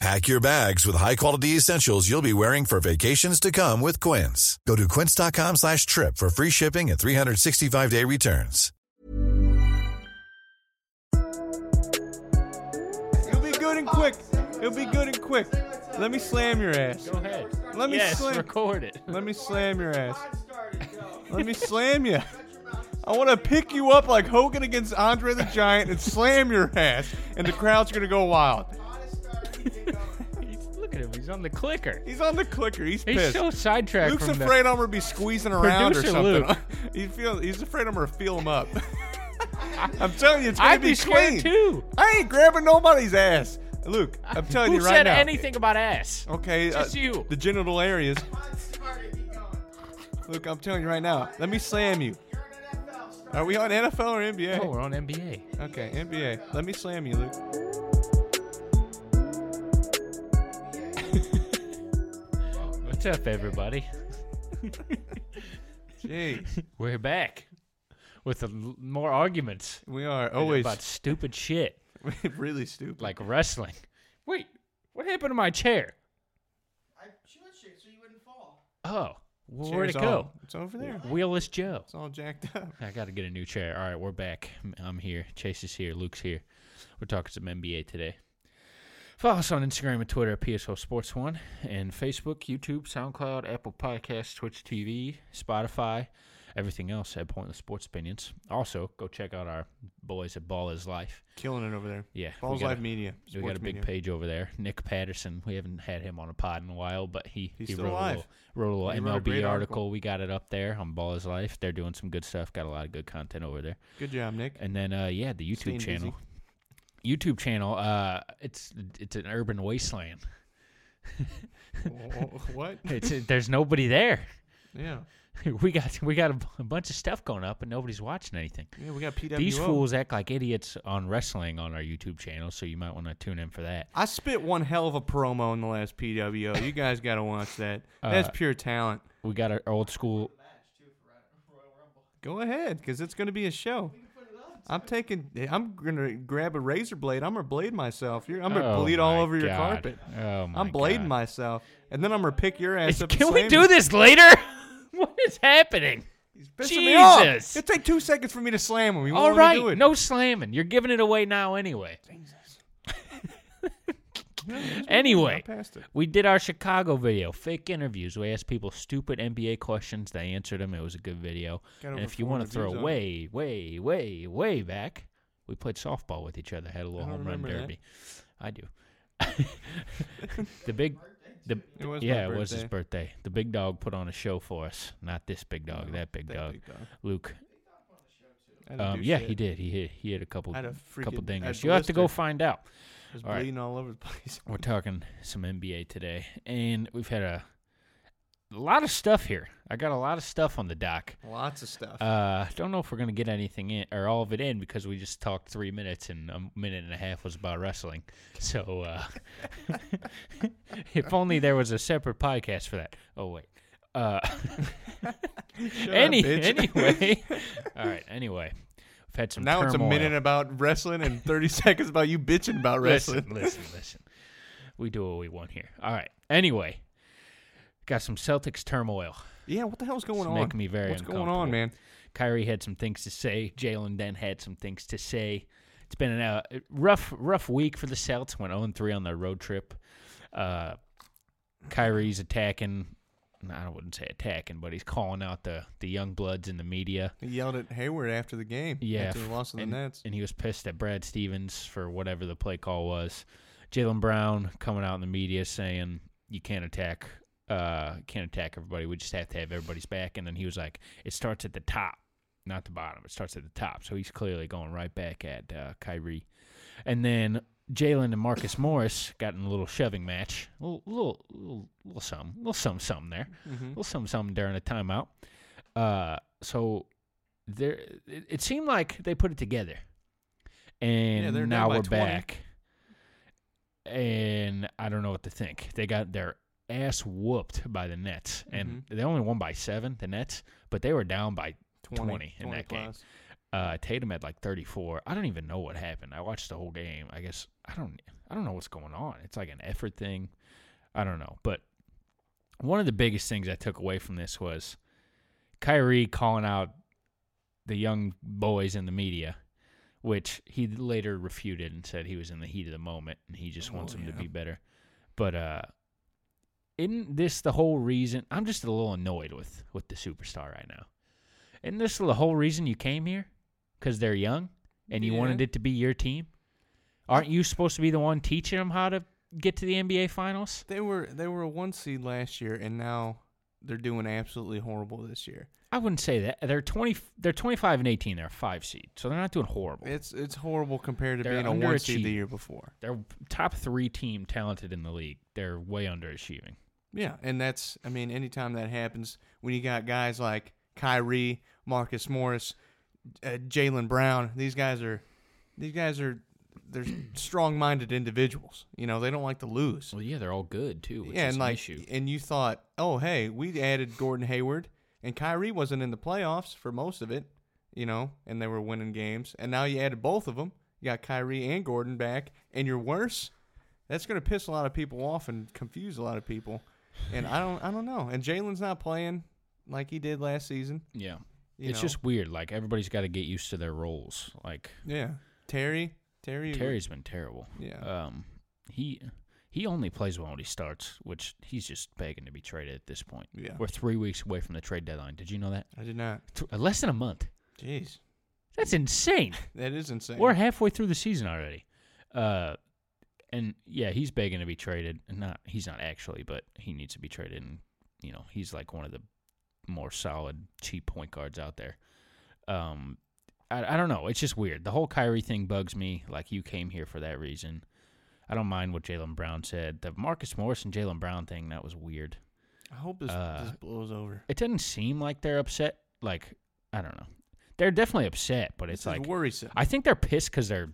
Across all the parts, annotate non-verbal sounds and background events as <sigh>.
Pack your bags with high-quality essentials you'll be wearing for vacations to come with Quince. Go to quince.com slash trip for free shipping and 365-day returns. It'll be good and quick. It'll be good and quick. Let me slam your ass. Go ahead. Let me yes, slam- record it. Let me slam your ass. Let me slam you. I want to pick you up like Hogan against Andre the Giant and slam your ass, and the crowd's are gonna go wild. He's, look at him. He's on the clicker. He's on the clicker. He's He's so sidetracked Luke's from the- afraid I'm gonna be squeezing around or something. Luke. <laughs> he feel, he's afraid I'm gonna feel him up. <laughs> I'm telling you, it's gonna I'd be, be clean. too. I ain't grabbing nobody's ass. Luke, I'm <laughs> telling you right now. Who said anything about ass? Okay, uh, Just you. The genital areas. Luke, I'm telling you right now. Let me slam you. Are we on NFL or NBA? Oh, we're on NBA. Okay, NBA. Let me slam you, Luke. What's up, everybody? <laughs> Jeez, We're back with a l- more arguments we are always about stupid shit <laughs> really stupid. like wrestling. Wait, what happened to my chair? I pushed it so you wouldn't fall. Oh, well, where'd it Chair's go? all- It's over there. Wheelless Joe. It's all jacked up. <laughs> I got to get a new chair. All right, we're back. I'm- I'm here. Chase is here. Luke's here. We're talking some NBA today. Follow us on Instagram and Twitter at PSO Sports One, and Facebook, YouTube, SoundCloud, Apple Podcasts, Twitch TV, Spotify, everything else at Pointless Sports Opinions. Also, go check out our boys at Ball is Life. Killing it over there. Yeah, Balls we got Live a- Media. We got a big media. page over there. Nick Patterson. We haven't had him on a pod in a while, but he He's he wrote, alive. A little, wrote a little He wrote a MLB article. article. We got it up there on Ball is Life. They're doing some good stuff. Got a lot of good content over there. Good job, Nick. And then uh, yeah, the YouTube Staying channel. YouTube channel. Uh, it's it's an urban wasteland. What? <laughs> It's there's nobody there. Yeah. <laughs> We got we got a, b- a bunch of stuff going up, and nobody's watching anything. Yeah, we got PWO. These fools act like idiots on wrestling on our YouTube channel, so you might want to tune in for that. I spit one hell of a promo in the last PWO. You guys got to watch that. <laughs> That's Uh, pure talent. We got our old school. Go ahead, because it's going to be a show. I'm taking. I'm gonna grab a razor blade. I'm gonna blade myself. You're, I'm gonna Oh bleed all my over your God. carpet. Oh my I'm blading God. myself, and then I'm gonna pick your ass up. and Can we slam do this later? <laughs> what is happening? He's pissing me off. Jesus. It'll take two seconds for me to slam him. You All won't let me do right, it. no slamming. You're giving it away now anyway. <laughs> Anyway, passed it. we did our Chicago video, fake interviews. We asked people stupid NBA questions. They answered them. It was a good video. Got and if you want to throw on way, way, way, way back, we played softball with each other. Had a little home run remember that. derby. I do. <laughs> the big, the <laughs> It yeah, it was his birthday. birthday. The big dog put on a show for us. Not this big dog, No, that big that dog. big dog. Luke. Um, yeah, shit. he did. He hit. He hit a couple, I had a couple freaking- had dingers. You have to go find out. I was All right. bleeding all over the <laughs> place. We're talking some NBA today, and we've had a, a lot of stuff here. I got a lot of stuff on the dock. Lots of stuff. Uh, don't know if we're gonna get anything in or all of it in because we just talked three minutes and a minute and a half was about wrestling. So, uh, <laughs> if only there was a separate podcast for that. Oh wait, Uh, <laughs> any up, anyway, <laughs> all right. Anyway, we've had some. now it's a minute about wrestling and 30 <laughs> seconds about you bitching about wrestling. Listen, listen, listen. We do what we want here. All right. Anyway, got some Celtics turmoil. Yeah, what the hell's going It's on? making me very What's going on, man? Kyrie had some things to say. Jaylen then had some things to say. It's been a uh, rough, rough week for the Celts. Went 0 3 on their road trip. Uh, Kyrie's attacking. I wouldn't say attacking, but he's calling out the the young bloods in the media. He yelled at Hayward after the game. Yeah, after the loss of the and, Nets. and he was pissed at Brad Stevens for whatever the play call was. Jaylen Brown coming out in the media saying you can't attack, uh, can't attack everybody. We just have to have everybody's back. And then he was like, it starts at the top, not the bottom. It starts at the top. So he's clearly going right back at uh, Kyrie. And then Jaylen and Marcus Morris got in a little shoving match, a little, little, little, little something, little something, something there Mm-hmm. little something, something during a timeout. Uh, so there, it, it seemed like they put it together, and Yeah, now we're 20. back. And I don't know what to think. They got their ass whooped by the Nets, and Mm-hmm. they only won by seven, the Nets, but they were down by 20 in that game. Uh, Tatum had like 34. I don't even know what happened. I watched the whole game. I guess I don't. I don't know what's going on. It's like an effort thing. I don't know. But one of the biggest things I took away from this was Kyrie calling out the young boys in the media, which he later refuted and said he was in the heat of the moment and he just wants Oh, them to be better. But uh, isn't this the whole reason? I'm just a little annoyed with with the superstar right now. Isn't this the whole reason you came here? Because they're young and you Yeah. wanted it to be your team? Aren't you supposed to be the one teaching them how to get to the NBA Finals? They were they were a one seed last year, and now they're doing absolutely horrible this year. I wouldn't say that. They're 20 they're 25 and 18. They're a 5 seed. So they're not doing horrible. It's it's horrible compared to They're being a one seed the year before. They're top 3 team talented in the league. They're way underachieving. Yeah, and that's I mean, anytime that happens, when you got guys like Kyrie, Marcus Morris, uh, Jaylen Brown, these guys are these guys are they're <clears throat> strong-minded individuals. You know, they don't like to lose. Well, yeah, they're all good too, yeah, and an like, and you thought, oh, hey, we added Gordon Hayward, and Kyrie wasn't in the playoffs for most of it, you know, and they were winning games, and now you added both of them. You got Kyrie and Gordon back, and you're worse. That's going to piss a lot of people off and confuse a lot of people, and I don't, I don't know. And Jaylen's not playing like he did last season. Yeah. You it's know. just weird. Like everybody's got to get used to their roles. Like yeah. Terry, Terry, Terry's been terrible. Yeah. Um, he he only plays well when he starts, which he's just begging to be traded at this point. Yeah. We're three weeks away from the trade deadline. Did you know that? I did not. Th- uh, less than a month. Jeez, That's insane. <laughs> that is insane. We're halfway through the season already. Uh, and yeah, he's begging to be traded. And not he's not actually, but he needs to be traded. And you know, he's like one of the more solid, cheap point guards out there. Um, I, I don't know. It's just weird. The whole Kyrie thing bugs me. Like you came here for that reason. I don't mind what Jaylen Brown said. The Marcus Morris and Jaylen Brown thing that was weird. I hope this, uh, this blows over. It doesn't seem like they're upset. Like I don't know. They're definitely upset, but it's like worrisome. I think they're pissed because they're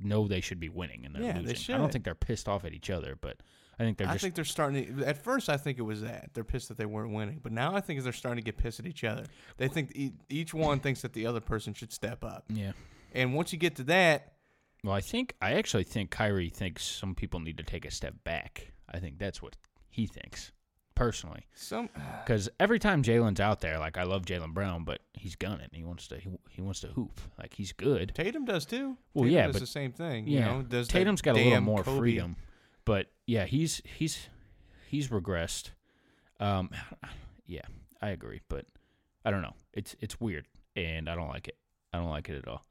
know they should be winning and they're Yeah, they losing. I don't think they're pissed off at each other, but I think they're I just think they're starting. To, at first, I think it was that they're pissed that they weren't winning, but now I think they're starting to get pissed at each other. They think e- each one thinks that the other person should step up, yeah. and once you get to that, Well, I think I actually think Kyrie thinks some people need to take a step back. I think that's what he thinks personally. some Because every time Jaylen's out there, like I love Jaylen Brown, but he's gunning. He wants to he, he wants to hoop. Like he's good. Tatum does too. Well, Tatum yeah, does but- the same thing. Yeah, you know, does Tatum's got a little more Kobe- freedom, but yeah, he's he's he's regressed. Um, yeah, I agree, but I don't know. It's it's weird, and I don't like it. I don't like it at all.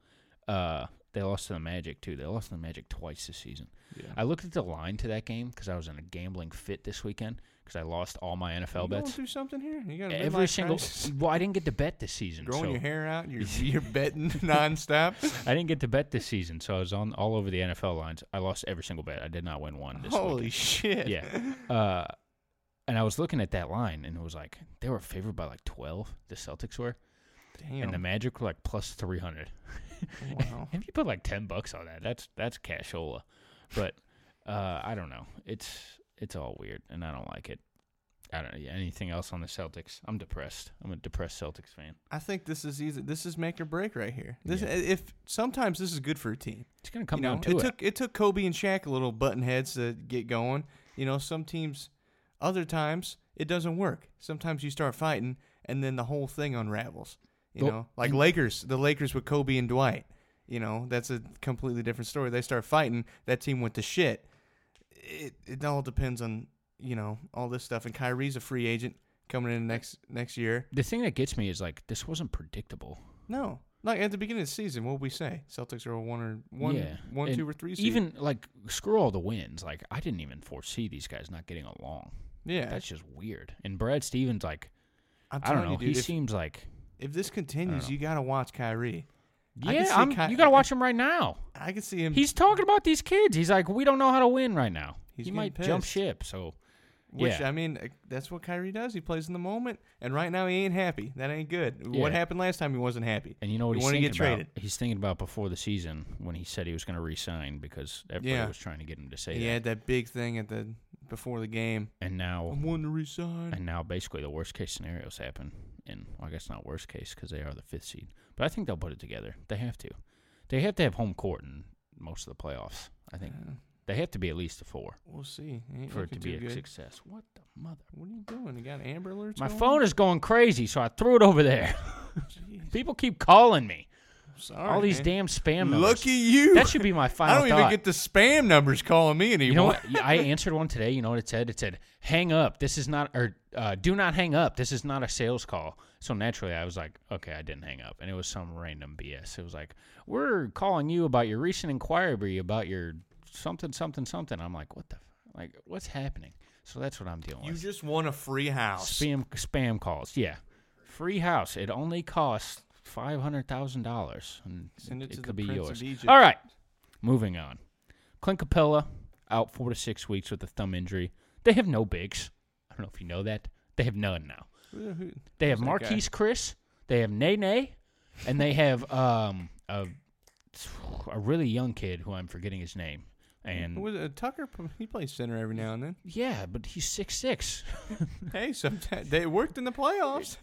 Uh, they lost to the Magic too. They lost to the Magic twice this season. Yeah. I looked at the line to that game because I was in a gambling fit this weekend because I lost all my NFL you bets. Going through something here? You got Every single. crisis? <laughs> Well, I didn't get to bet this season. growing so your hair out. You're <laughs> you're betting <laughs> nonstop. I didn't get to bet this season, so I was on all over the NFL lines. I lost every single bet. I did not win one this Holy weekend. shit! Yeah. Uh, and I was looking at that line, and it was like they were favored by like twelve. The Celtics were, Damn. and the Magic were like plus three hundred. wow. if you put like ten bucks on that, that's that's cashola. But uh, I don't know. It's it's all weird, and I don't like it. I don't know anything else on the Celtics. I'm depressed. I'm a depressed Celtics fan. I think this is either this is make or break right here. This Yeah. if sometimes this is good for a team. It's gonna come you know, down to it it. took it took Kobe and Shaq a little button heads to get going. You know, some teams, other times it doesn't work. Sometimes you start fighting and then the whole thing unravels. You Well, know, like Lakers, the Lakers with Kobe and Dwight. You know, that's a completely different story. They start fighting, that team went to shit. It it all depends on you know all this stuff. And Kyrie's a free agent coming in next next year. the thing that gets me is like this wasn't predictable. No, like at the beginning of the season, what would we say? Celtics are a one or one, yeah, one, And two or three. Seed. Even like screw all the wins. Like I didn't even foresee these guys not getting along. yeah, That's just weird. And Brad Stevens, like I'm I don't telling know, you, dude, he if, seems like if this continues, you gotta watch Kyrie. Yeah. I'm, Ky- you gotta watch him right now. I can see him. He's talking about these kids. He's like, we don't know how to win right now. He's he might jump ship. So which yeah. I mean, uh, that's what Kyrie does. He plays in the moment, and right now he ain't happy. That ain't good. What happened last time? He wasn't happy. And you know what You he's thinking get about? traded. He's thinking about before the season when he said he was going to resign because everybody Yeah. was trying to get him to say He that. had that big thing at the before the game. And now, I'm wanting to resign. and now basically the worst case scenarios happen. And well, I guess not worst case because they are the fifth seed. But I think they'll put it together. They have to. They have to have home court in most of the playoffs. I think Uh, they have to be at least a four we'll see. For it to be a good. success. What the mother? What are you doing? You got Amber alerts. My going? phone is going crazy, so I threw it over there. <laughs> People keep calling me. Sorry, All these man. damn spam numbers. Look at you. That should be my <laughs> final I don't thought. even get the spam numbers calling me anymore. You know what? I <laughs> answered one today. You know what it said? It said, "Hang up. This is not, or uh, do not hang up. This is not a sales call." So naturally, I was like, "Okay, I didn't hang up," and it was some random BS. It was like, "We're calling you about your recent inquiry about your something, something, something." I'm like, "What the? F- like, what's happening?" So that's what I'm dealing with. You with. just won a free house. spam spam calls. Yeah, free house. It only costs five hundred thousand dollars, and Send it to the could be Prince of yours. Egypt. All right, moving on. Clint Capela out four to six weeks with a thumb injury. They have no bigs. I don't know if you know that. They have none now. They have? Marquese Chriss. They have Nene, and they have um a a really young kid who I'm forgetting his name. And was it? Tucker? He plays center every now and then. yeah, but he's six six. <laughs> Hey, sometimes they worked in the playoffs.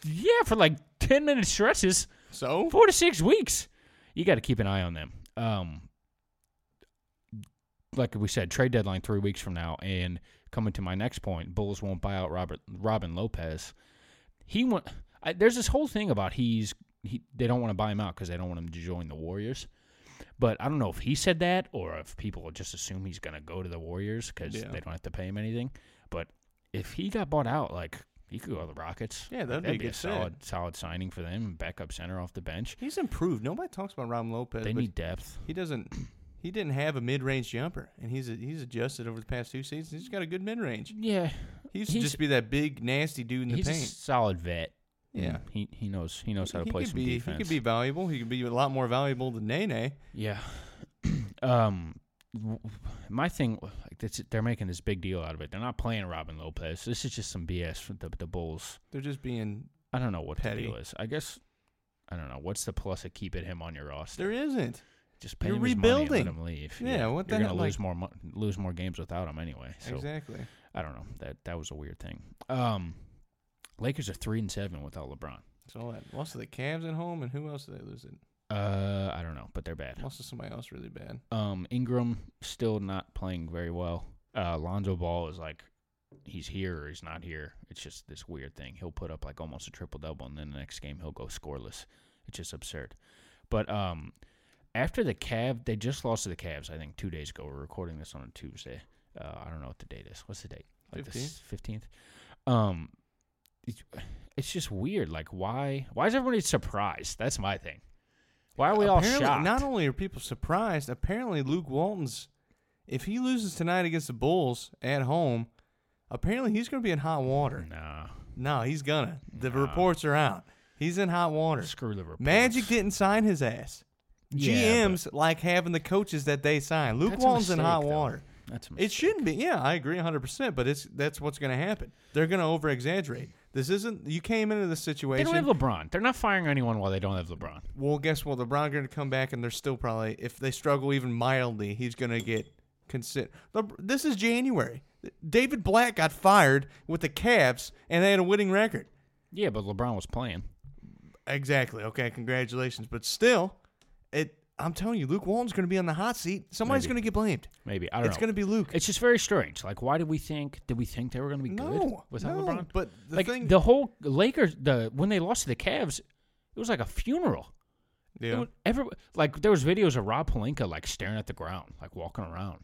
<laughs> yeah, for like ten minute stretches. So four to six weeks. You got to keep an eye on them. Um, like we said, trade deadline three weeks from now, and coming to my next point, Bulls won't buy out Robert Robin Lopez. He went. I, there's this whole thing about he's he. They don't want to buy him out because they don't want him to join the Warriors. But I don't know if he said that or if people just assume he's gonna go to the Warriors because Yeah. they don't have to pay him anything. But if he got bought out, like he could go to the Rockets. Yeah, Like, that'd be a good fit. solid, solid signing for them. Backup center off the bench. he's improved. Nobody talks about Robin Lopez. They need depth. he doesn't. He didn't have a mid-range jumper, and he's a, he's adjusted over the past two seasons. He's got a good mid-range. Yeah, He used to He's- just be that big, nasty dude in the he's a paint. solid vet. Yeah. He he knows he knows how to he play some be, defense. He could be valuable. He could be a lot more valuable than Nene. Yeah. <clears throat> um, my thing, like, they're making this big deal out of it. They're not playing Robin Lopez. This is just some BS for the the Bulls. They're just being. I don't know what Petty. the deal is. I guess I don't know what's the plus of keeping him on your roster. There isn't. Just pay you're him his money and rebuilding. let him leave. Yeah, what the you're hell, gonna lose like- more mo- lose more games without him anyway. So exactly. I don't know. That that was a weird thing. Um, Lakers are three and seven without LeBron. So that lost to the Cavs at home, and who else did they lose it? Uh, I don't know, but they're bad. Lost to somebody else really bad. Um, Ingram still not playing very well. Uh, Lonzo Ball is like he's here or he's not here. It's just this weird thing. He'll put up like almost a triple double, and then the next game he'll go scoreless. It's just absurd. But um, after the Cav, they just lost to the Cavs. I think two days ago. We're recording this on a Tuesday. Uh, I don't know what the date is. What's the date? Like the 15th. fifteenth. Um, it's, it's just weird. Like why? Why is everybody surprised? That's my thing. Why are we all Apparently- shocked? Not only are people surprised, apparently Luke Walton's, if he loses tonight against the Bulls at home, apparently he's going to be in hot water. Nah. No, he's gonna. The reports are out. He's in hot water. Screw the reports. Magic didn't sign his ass. Yeah, GMs like having the coaches that they sign. Luke That's a Walton's in hot though. water. That's a It mistake. shouldn't be. Yeah, I agree 100%, but it's that's what's going to happen. They're going to over exaggerate. This isn't you came into this They situation. don't have LeBron. They're not firing anyone while they don't have LeBron. well, guess what? LeBron going to come back and they're still probably if they struggle even mildly, he's going to get consider. This is January. David Blatt got fired with the Cavs, and they had a winning record. Yeah, but LeBron was playing. Exactly. Okay, congratulations. But still, it. I'm telling you, Luke Walton's going to be on the hot seat. Somebody's going to get blamed. Maybe I don't know. It's know. going to be Luke. It's just very strange. Like, why did we think? Did we think they were going to be good no, without no, LeBron? But the like thing, the whole Lakers, the when they lost to the Cavs, it was like a funeral. It yeah. was- every like there was videos of Rob Pelinka like staring at the ground, like walking around,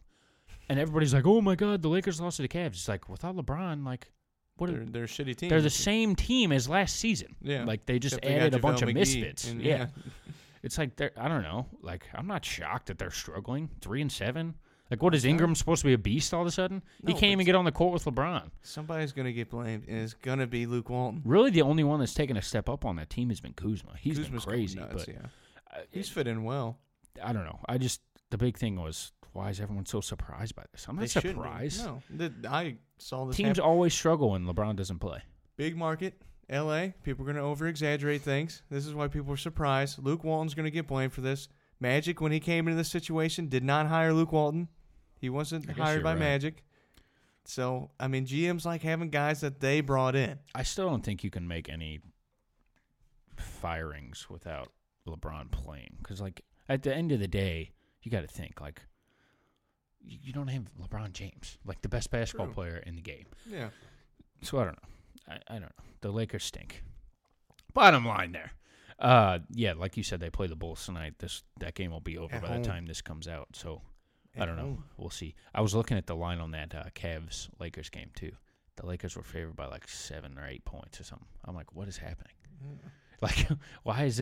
and everybody's like, "Oh my God, the Lakers lost to the Cavs." It's like without LeBron, like what? they're, they're a shitty team. they're the same team as last season. Yeah. like they just Except they got added a bunch of JaVale McGee, misfits. and, yeah. <laughs> it's like they're I don't know. Like I'm not shocked that they're struggling. Three and seven. Like what is Ingram supposed to be a beast all of a sudden? he can't even get on the court with LeBron. Somebody's going to get blamed, and it's going to be Luke Walton. Really, the only one that's taken a step up on that team has been Kuzma. He's Kuzma's been crazy, nuts, but yeah. uh, he's fit in well. I don't know. I just the big thing was why is everyone so surprised by this? I'm They not be. surprised. No, I saw this. Teams happen. always struggle when LeBron doesn't play. Big market, L.A. People are going to over exaggerate things. This is why people are surprised. Luke Walton's going to get blamed for this. Magic, when he came into this situation, did not hire Luke Walton. He wasn't hired by right. Magic. So, I mean, GM's like having guys that they brought in. I still don't think you can make any firings without LeBron playing because, like, at the end of the day, you got to think like you don't have LeBron James, like the best basketball True. player in the game. Yeah. So I don't know. I, I don't know. The Lakers stink. Bottom line there. Uh, yeah, like you said, they play the Bulls tonight. This that game will be over At by home. the time this comes out. So I don't know. home. We'll see. I was looking at the line on that uh, Cavs Lakers game too. The Lakers were favored by like seven or eight points or something. I'm like, what is happening? <laughs> Like, <laughs> why is it?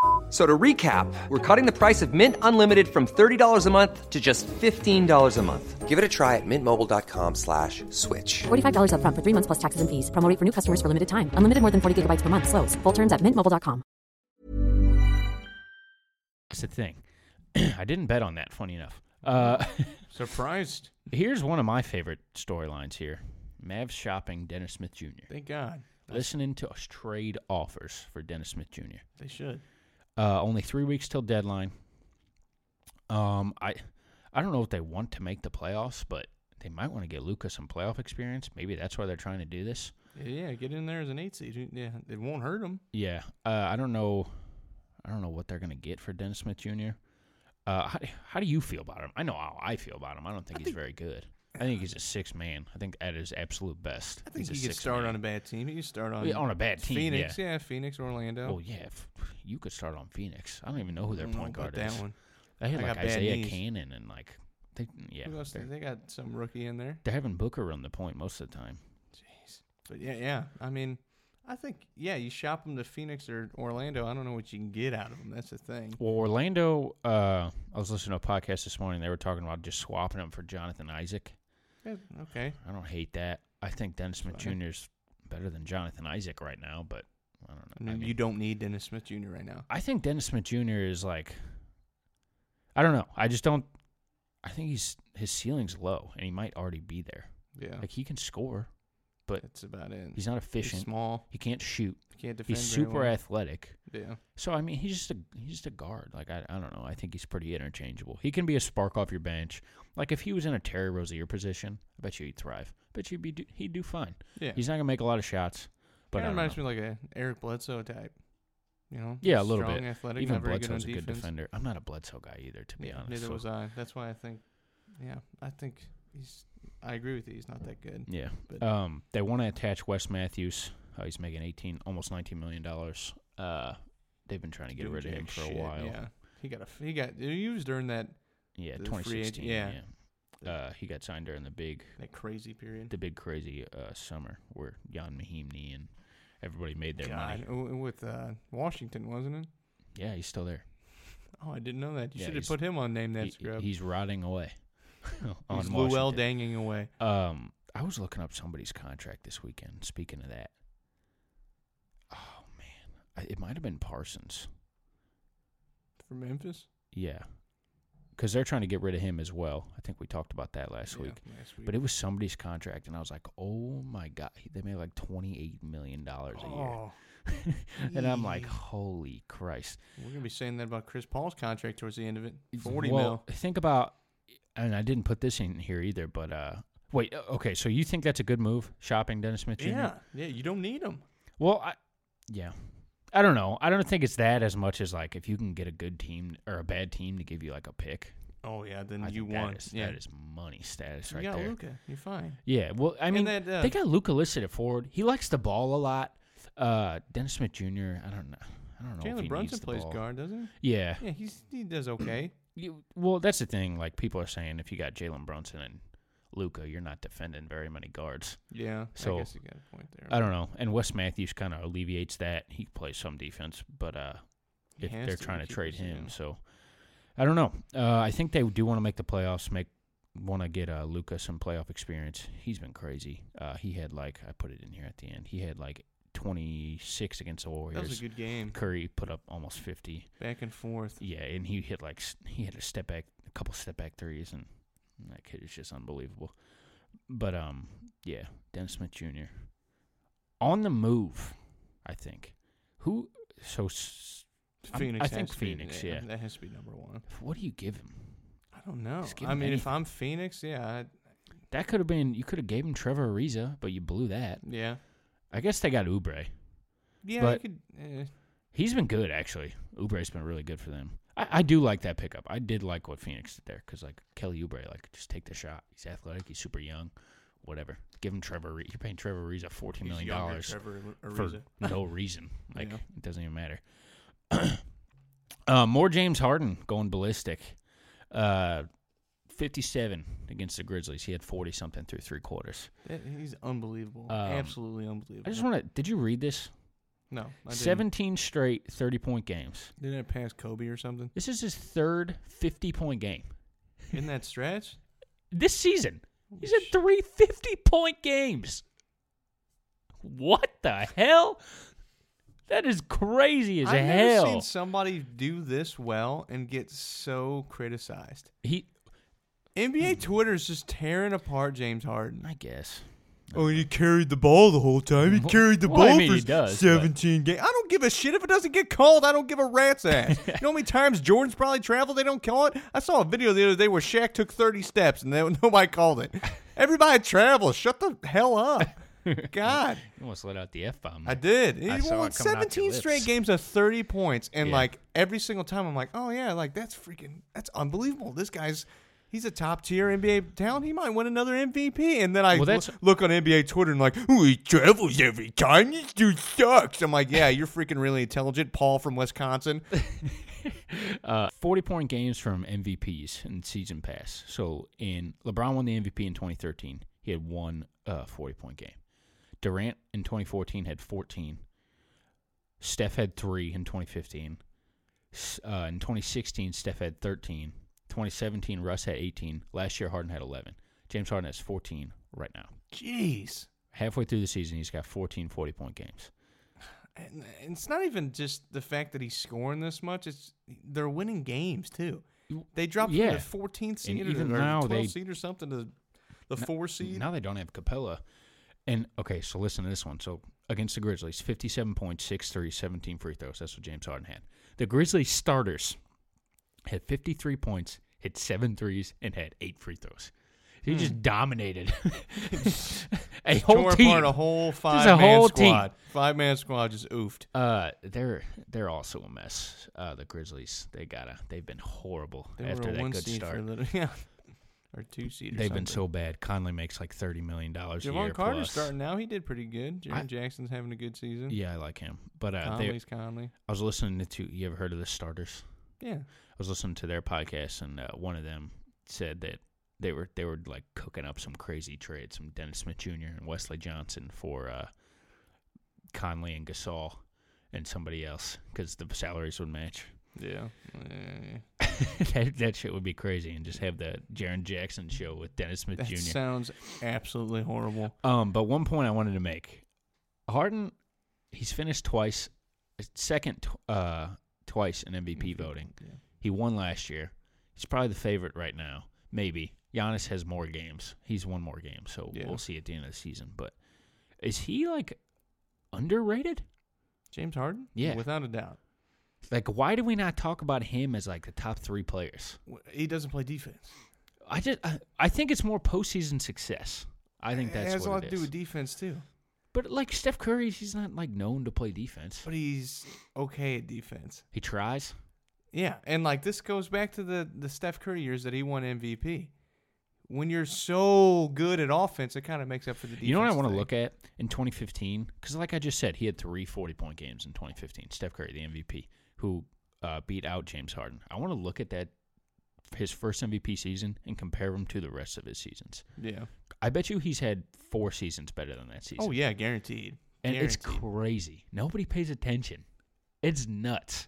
F- So to recap, we're cutting the price of Mint Unlimited from $30 a month to just $15 a month. Give it a try at mintmobile.com slash switch. $45 upfront for three months plus taxes and fees. Promo rate for new customers for limited time. Unlimited more than 40 gigabytes per month. Slows. Full terms at mintmobile.com. That's the thing. <clears throat> I didn't bet on that. Funny enough. Uh, <laughs> Surprised. here's one of my favorite storylines here: Mavs shopping Dennis Smith Jr. Thank God. Listening to trade offers for Dennis Smith Jr. They should. Uh, only three weeks till deadline. Um, I, I don't know if they want to make the playoffs, but they might want to get Luka some playoff experience. Maybe that's why they're trying to do this. Yeah, get in there as an eight seed. Yeah, it won't hurt them. Yeah. Uh, I don't know. I don't know what they're gonna get for Dennis Smith Jr. Uh, how, how do you feel about him? I know how I feel about him. I don't think he's very good. I think he's a six man. I think at his absolute best. I think he could start man. on a bad team. He could start on Yeah, on a bad team, Phoenix, yeah. yeah, Phoenix, Orlando. Oh yeah, f- you could start on Phoenix. I don't even know who their I point guard is. that one. They had I like Isaiah knees. Canaan and like they yeah. They're, got some rookie in there. they're having Booker run the point most of the time. Jeez. But yeah, yeah. I mean, I think yeah, you shop them to Phoenix or Orlando. I don't know what you can get out of them. That's the thing. Well, Orlando. Uh, I was listening to a podcast this morning. They were talking about just swapping them for Jonathan Isaac. Yeah, okay. I don't hate that. I think Dennis Smith. Jr. is better than Jonathan Isaac right now, but I don't know. I, mean, mean, you don't need Dennis Smith Jr. right now. I think Dennis Smith Jr. is like, I don't know. I just don't. I think he's his ceiling's low, and he might already be there. Yeah, Like he can score, but that's about it. he's not He's efficient. small. He can't shoot. He can't defend. He's super well. athletic. Yeah. So I mean, he's just a he's just a guard. Like I, I don't know. I think he's pretty interchangeable. He can be a spark off your bench. Like if he was in a Terry Rozier position, I bet you he'd thrive. I bet you he'd be do, he'd do fine. Yeah. He's not gonna make a lot of shots, but Kind of reminds know. me like a Eric Bledsoe type. You know. yeah, a little strong, bit. Athletic, Even Bledsoe's a good, on good defender. I'm not a Bledsoe guy either, to be yeah, honest. neither so- was I. That's why I think. Yeah, I think he's. I agree with you. He's not that good. Yeah. But- Um, they want to attach Wes Matthews. Uh, he's making 18, almost 19 million dollars. Uh, they've been trying to get Doing rid of him for a while. Yeah, he got a. He got. He was during that Yeah, The free agent- 2016. yeah. yeah. Uh, he got signed during the big, that crazy period. the big crazy uh, summer where Ian Mahinmi and everybody made their God, money. with uh, Washington, wasn't it? Yeah, he's still there. Oh, I didn't know that. You Yeah, should have put him on name that He- scrub. he's rotting away. <laughs> on He's Washington. danging away. Um, I was looking up somebody's contract this weekend. Speaking of that, oh man, I, it might have been Parsons. For Memphis? Yeah, because they're trying to get rid of him as well. I think we talked about that last Yeah, week. last week. But it was somebody's contract, and I was like, "Oh my god!" They made like twenty-eight million dollars a year, Oh, <laughs> and I'm like, "Holy Christ!" we're gonna be saying that about Chris Paul's contract towards the end of it. Forty well, mil. Think about, and I didn't put this in here either, but uh, wait, okay, so you think that's a good move, shopping Dennis Smith Jr.? Yeah, yeah. You don't need him. Well, I, yeah, I don't know. I don't think it's that as much as like if you can get a good team or a bad team to give you like a pick. Oh yeah, then I you won. That is, yeah, that is money status you right got there. Luka. You're fine. Yeah, well, I mean, that, uh, they got Luka listed at forward. He likes the ball a lot. Uh, Dennis Smith Jr. I don't know. I don't know. if Jalen Brunson needs the plays ball. guard, doesn't he? Yeah. Yeah, he's he does okay. You, well, that's the thing. Like people are saying, if you got Jalen Brunson and Luka, you're not defending very many guards. Yeah, So, I guess you got a point there. I don't know. And Wes Matthews kind of alleviates that. He plays some defense, but uh, if they're to trying to trade him, so I don't know. Uh, I think they do want to make the playoffs. Make want to get uh, Luka some playoff experience. He's been crazy. Uh, he had like I put it in here at the end. He had like 26 against the Warriors. That was a good game. Curry put up almost 50. Back and forth. Yeah, and he hit like s- he had a step back, a couple step back threes, and that kid is just unbelievable. But um, yeah, Dennis Smith Jr. on the move. I think who so. Phoenix. I think to be- Phoenix, yeah. that has to be number one. what do you give him? I don't know. I mean, if. I'm Phoenix, yeah, I, That could have been you could have gave him Trevor Ariza, but you blew that. yeah, I guess they got Oubre. yeah. But- you could. Eh. He's been good actually. Oubre's been really good for them. I, I do like that pickup. I did like what Phoenix did there because like Kelly Oubre, like just take the shot. He's athletic. He's super young. Whatever. Give him Trevor. Re- You're paying Trevor Ariza fourteen million dollars Trevor for <laughs> no reason. <laughs> Like Yeah. it doesn't even matter. <clears throat> uh, more James Harden going ballistic. Uh, fifty-seven against the Grizzlies. He had forty something through three quarters. He's unbelievable. Um, Absolutely unbelievable. I just want to. Did you read this? No. I didn't. Seventeen straight thirty-point games. Didn't it pass Kobe or something This is his third fifty-point game in that stretch? this season. He's had three 50 point games. What the hell? That is crazy as I've never hell. seen somebody do this well and get so criticized. he, NBA Twitter is just tearing apart James Harden. I guess. Oh, he carried the ball the whole time. He carried the well, I ball mean, for he does, but- 17 games. I don't give a shit if it doesn't get called. I don't give a rat's ass. <laughs> you know how many times Jordan's probably traveled, they don't call it? I saw a video the other day where Shaq took 30 steps and <laughs> nobody called it. Everybody travels. Shut the hell up. <laughs> God. You almost let out the F bomb. I did. I He saw won it coming out your 17 straight lips. games of 30 points. And Yeah. like every single time, I'm like, oh, yeah, like that's freaking, that's unbelievable. This guy's, he's a top tier NBA talent. He might win another MVP. And then I Well, look on NBA Twitter and like, oh, he travels every time. This dude sucks. I'm like, yeah, you're freaking really intelligent. Paul from Wisconsin. <laughs> Uh, 40 point games from MVPs in season pass. So in LeBron won the MVP in 2013. He had one uh, 40 point game. Durant in 2014 had 14. Steph had three in 2015. Uh, in 2016, Steph had 13. 2017, Russ had 18. Last year, Harden had 11. James Harden has 14 right now. Jeez. Halfway through the season, he's got 14 40 point games. And it's not even just the fact that he's scoring this much. It's they're winning games too. They dropped Yeah. from the 14th seed or, now 12th they- seed or something to the four seed. Now they don't have Capela. And okay, so listen to this one. So against the Grizzlies, 57 points, 6 threes, 17 free throws. That's what James Harden had. The Grizzlies starters had 53 points, hit seven threes, and had eight free throws. He just dominated <laughs> a whole Tore team. apart a whole five a man whole team. squad. Five man squad just oofed. Uh, they're they're also a mess. Uh, the Grizzlies, they gotta they've been horrible They after that good seed for a start. little, <laughs> yeah, or two seed. or They've been so bad. Conley makes like thirty million dollars a Jevon Carter's plus. starting now. He did pretty good. Jaren Jackson's having a good season. Yeah, I like him. But uh, Conley's Conley. I was listening to. You ever heard of the starters? Yeah. I was listening to their podcast, and uh, one of them said that they were they were like cooking up some crazy trades, some Dennis Smith Jr. and Wesley Johnson for uh, Conley and Gasol and somebody else because the salaries would match. Yeah. Eh, <laughs> that, that shit would be crazy, and just have the Jaren Jackson show with Dennis Smith that Jr. sounds absolutely horrible. Um, but one point I wanted to make: Harden, he's finished twice, second uh, twice in MVP voting. Yeah. He won last year. He's probably the favorite right now. Maybe Giannis has more games. He's won more games, so Yeah. we'll see at the end of the season. But is he like underrated? James Harden? Yeah. Without a doubt. Like, why do we not talk about him as like the top three players? He doesn't play defense. I just, I, I think it's more postseason success. I think it that's has a lot it to do with defense too. But like Steph Curry, he's not like known to play defense. But he's okay at defense. He tries. Yeah, and like this goes back to the the Steph Curry years that he won MVP. When you're so good at offense, it kind of makes up for the defense. You know what I want to look at in 2015? Because, like I just said, he had three 40 point games in 2015. Steph Curry, the MVP, who uh, beat out James Harden. I want to look at that, his first MVP season, and compare him to the rest of his seasons. Yeah. I bet you he's had four seasons better than that season. Oh yeah, guaranteed. And it's crazy. Nobody pays attention. It's nuts.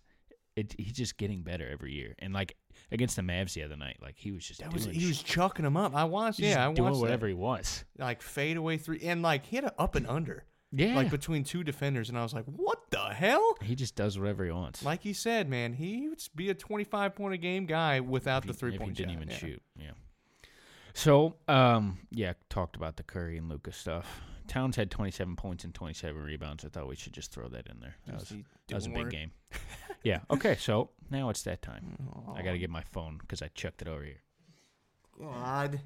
It, he's just getting better every year. And, like, against the Mavs the other night, like, he was just That was he was chucking them up. I watched. Yeah, I just doing whatever that. he wants. like fade away three, and like hit an up and under. Yeah. Like between two defenders, and I was like, "What the hell?" he just does whatever he wants. Like you said, man, he would be a 25 point a game guy without if the three point he didn't shot. even yeah. shoot. Yeah. So, um, yeah, talked about the Curry and Luka's stuff. Towns had 27 points and 27 rebounds. I thought we should just throw that in there. That was, that was a big game. <laughs> yeah. <laughs> Okay. So now it's that time. I got to get my phone because I chucked it over here. God.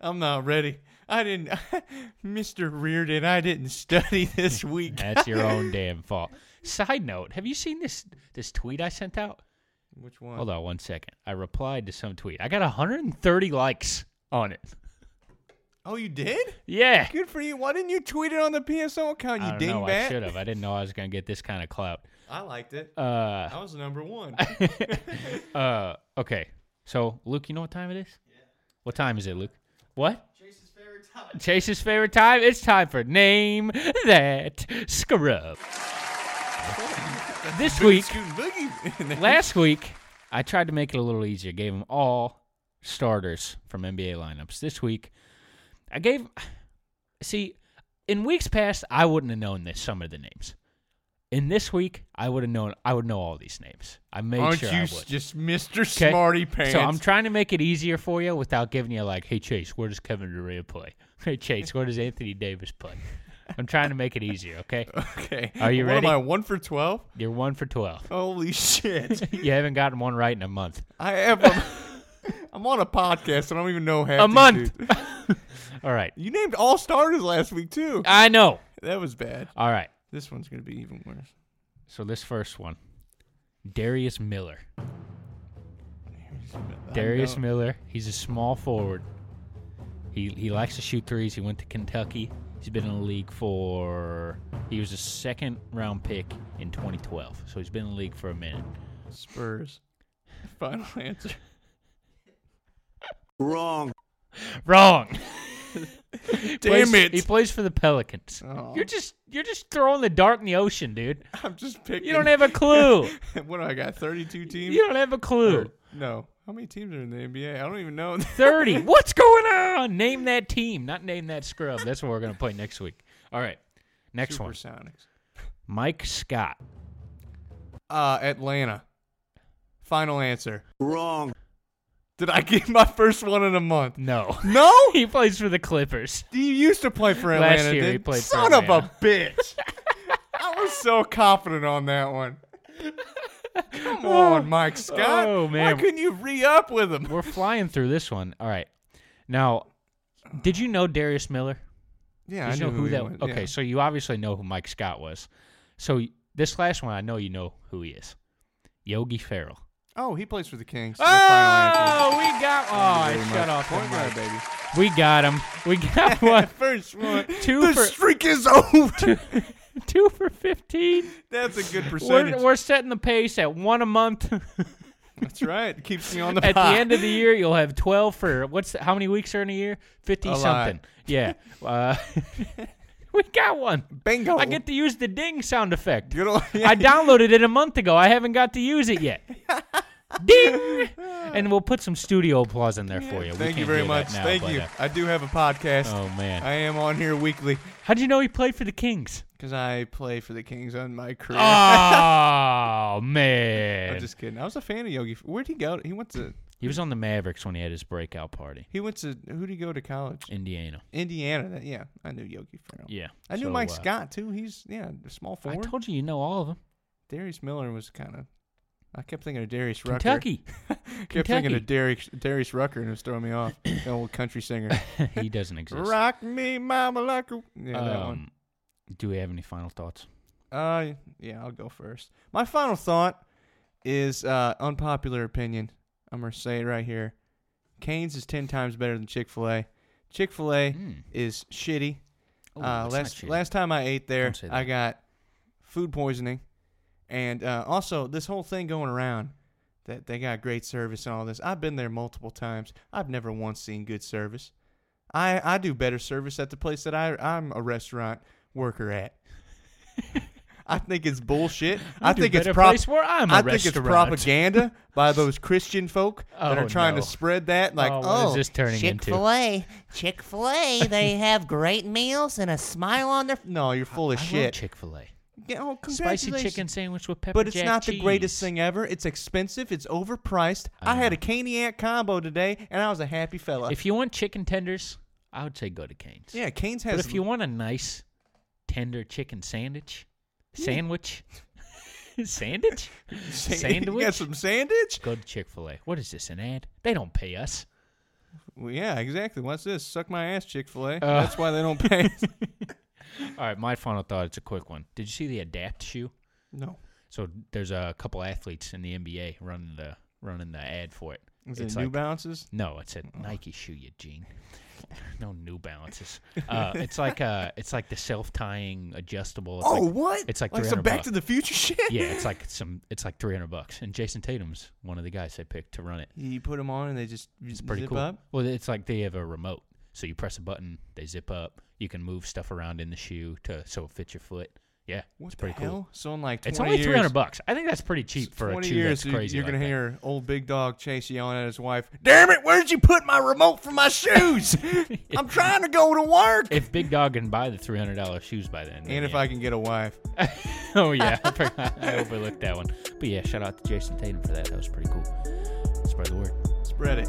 I'm not ready. I didn't, <laughs> Mr. Reardon. I didn't study <laughs> this week. That's your own damn fault. Side note: Have you seen this this tweet I sent out? Which one? Hold on one second. I replied to some tweet. I got 130 likes on it. Oh, you did? Yeah. Good for you. Why didn't you tweet it on the PSO account? You I don't know. I should have. I didn't know I was gonna get this kind of clout. I liked it. Uh. I was number one. <laughs> <laughs> uh, okay. So, Luke, you know what time it is? Yeah. What time is it, Luke? What? Chase's favorite time. Chase's favorite time. It's time for name that scrub. this week, <laughs> last week, I tried to make it a little easier. Gave them all starters from NBA lineups. This week, I gave. See, in weeks past, I wouldn't have known this. Some of the names. In this week, I would have known. I would know all these names. I made Aren't sure you I would. just Mr. 'Kay? Smarty Pants? So I'm trying to make it easier for you without giving you like, hey Chase, where does Kevin Durant play? <laughs> Hey Chase, where does Anthony Davis play? I'm trying to make it easier, okay? <laughs> okay. Are you what ready? am I, one for 12? You're one for twelve. Holy shit. <laughs> you haven't gotten one right in a month. I have a, I'm on a podcast. I don't even know half A month. All right. You named all starters last week, too. I know. That was bad. All right. This one's going to be even worse. So this first one, Darius Miller. Darius. Miller. He's a small forward. He he likes to shoot threes. He went to Kentucky. He's been in the league for. He was a second round pick in 2012. So he's been in the league for a minute. Spurs. <laughs> Final answer. Wrong. He <laughs> Damn plays- it. He plays for the Pelicans. Oh. You're just you're just throwing the dart in the ocean, dude. I'm just picking. You don't have a clue. <laughs> what do I got? 32 teams? you don't have a clue. Or- no. How many teams are in the NBA? I don't even know. <laughs> 30. What's going on? Name that team, not name that scrub. That's what we're going to play next week. All right. Next one. Supersonics. Mike Scott. Uh, Atlanta. Final answer. Wrong. Did I get my first one in a month? No. No? <laughs> he plays for the Clippers. He used to play for Atlanta. Last year he didn't- played for Son of a Atlanta. bitch. <laughs> I was so confident on that one. Come oh. on, Mike Scott. Oh, man. Why couldn't you re up with him? We're flying through this one. All right. Now, did you know Darius Miller? Yeah, Did I you know who he that was, Okay, yeah. so you obviously know who Mike Scott was. So this last one, I know you know who he is. Yogi Ferrell. Oh, he plays for the Kings. Oh, we got. Oh, I Thank shut off Point guard, baby. We got him. We got <laughs> one. First one. Two the for- streak is over. <laughs> Two for fifteen. That's a good percentage. We're, we're setting the pace at one a month. <laughs> That's right. Keeps me on the at the end of the year, you'll have twelve for what's how many weeks are in a year? Fifty A lot. something. Yeah. Uh, <laughs> We got one. Bingo. I get to use the ding sound effect. Good <laughs> old- I downloaded it a month ago. I haven't got to use it yet. <laughs> ding! <laughs> And we'll put some studio applause in there for you. We Thank you can't very that much. now, Thank but, you. uh, I do have a podcast. oh man, I am on here weekly how'd you know he played for the Kings? because I play for the Kings on my career. Oh <laughs> man, I'm just kidding. I was a fan of Yogi. Where'd he go? He went to. he was on the Mavericks when he had his breakout party. He went to. Who'd he go to college? Indiana. Indiana. That, yeah, I knew Yogi Ferrell. Yeah, I knew so, Mike uh, Scott too. He's yeah, a small I forward. told you, you know all of them. Darius Miller was kind of. I kept thinking of Darius Rucker. Kentucky. <laughs> kept thinking of Darius, Darius Rucker, and it was throwing me off. <coughs> the old country singer. <laughs> he doesn't exist. Rock me, mama, like a. Yeah, that one. Um, do we have any final thoughts? Uh, yeah, I'll go first. My final thought is uh, unpopular opinion. I'm gonna say it right here. Canes is ten times better than Chick Fil A. Chick Fil A Mm. is shitty. Oh, uh, last shitty. last time I ate there, I got food poisoning, and uh, also this whole thing going around that they got great service and all this. I've been there multiple times. I've never once seen good service. I I do better service at the place that I I'm a restaurant worker at. <laughs> I think it's bullshit. <laughs> I, do think it's prop- place where I'm a I think it's propaganda <laughs> by those Christian folk that Oh, are trying no. to spread that. Like, Oh, oh, what is this turning Chick-fil-A, Chick fil A, they have great meals and a smile on their no, you're full of I love shit. Chick-fil-A. Yeah, oh, Spicy congratulations. chicken sandwich with pepper But it's jack not the greatest thing ever. It's expensive. It's overpriced. I I, had a uh-huh. Caniac combo today, and I was a happy fella. If you want chicken tenders, I would say go to Cane's. yeah, Cane's has. But if you want a nice tender chicken sandwich, sandwich, <laughs> sandwich, Sa- sandwich, <laughs> you got some sandwich? go to Chick Fil A. What is this? An ad? They don't pay us. Well, yeah, exactly. What's this? Suck my ass, Chick Fil A. That's why they don't pay. <laughs> All right, my final thought. It's a quick one. Did you see the Adapt shoe? no, So there's a couple athletes in the NBA running the running the ad for it. is It's it New like- Balances? No, it's a Nike shoe, you gene. <laughs> No New Balances. Uh, it's like uh, it's like the self tying adjustable. It's oh, like, what? it's like like some Back bucks. to the Future <laughs> shit. yeah, it's like some. It's like three hundred bucks. And Jayson Tatum's one of the guys they picked to run it. You put them on, and they just It's pretty zip cool. up. Well, it's like they have a remote, so you press a button, they zip up. You can move stuff around in the shoe to so it fits your foot. Yeah, What it's pretty hell? cool. So in like 20 It's only three hundred bucks. I think that's pretty cheap for a 20 shoe years, that's crazy. you're like gonna that. hear old big dog Chase yelling at his wife, "Damn it! Where'd you put my remote for my shoes? <laughs> I'm trying to go to work." if Big Dog can buy the three hundred dollars shoes by then. then and if yeah. I can get a wife, <laughs> oh yeah, <laughs> I I overlooked that one. But yeah, shout out to Jayson Tatum for that. That was pretty cool. Spread the word. spread it.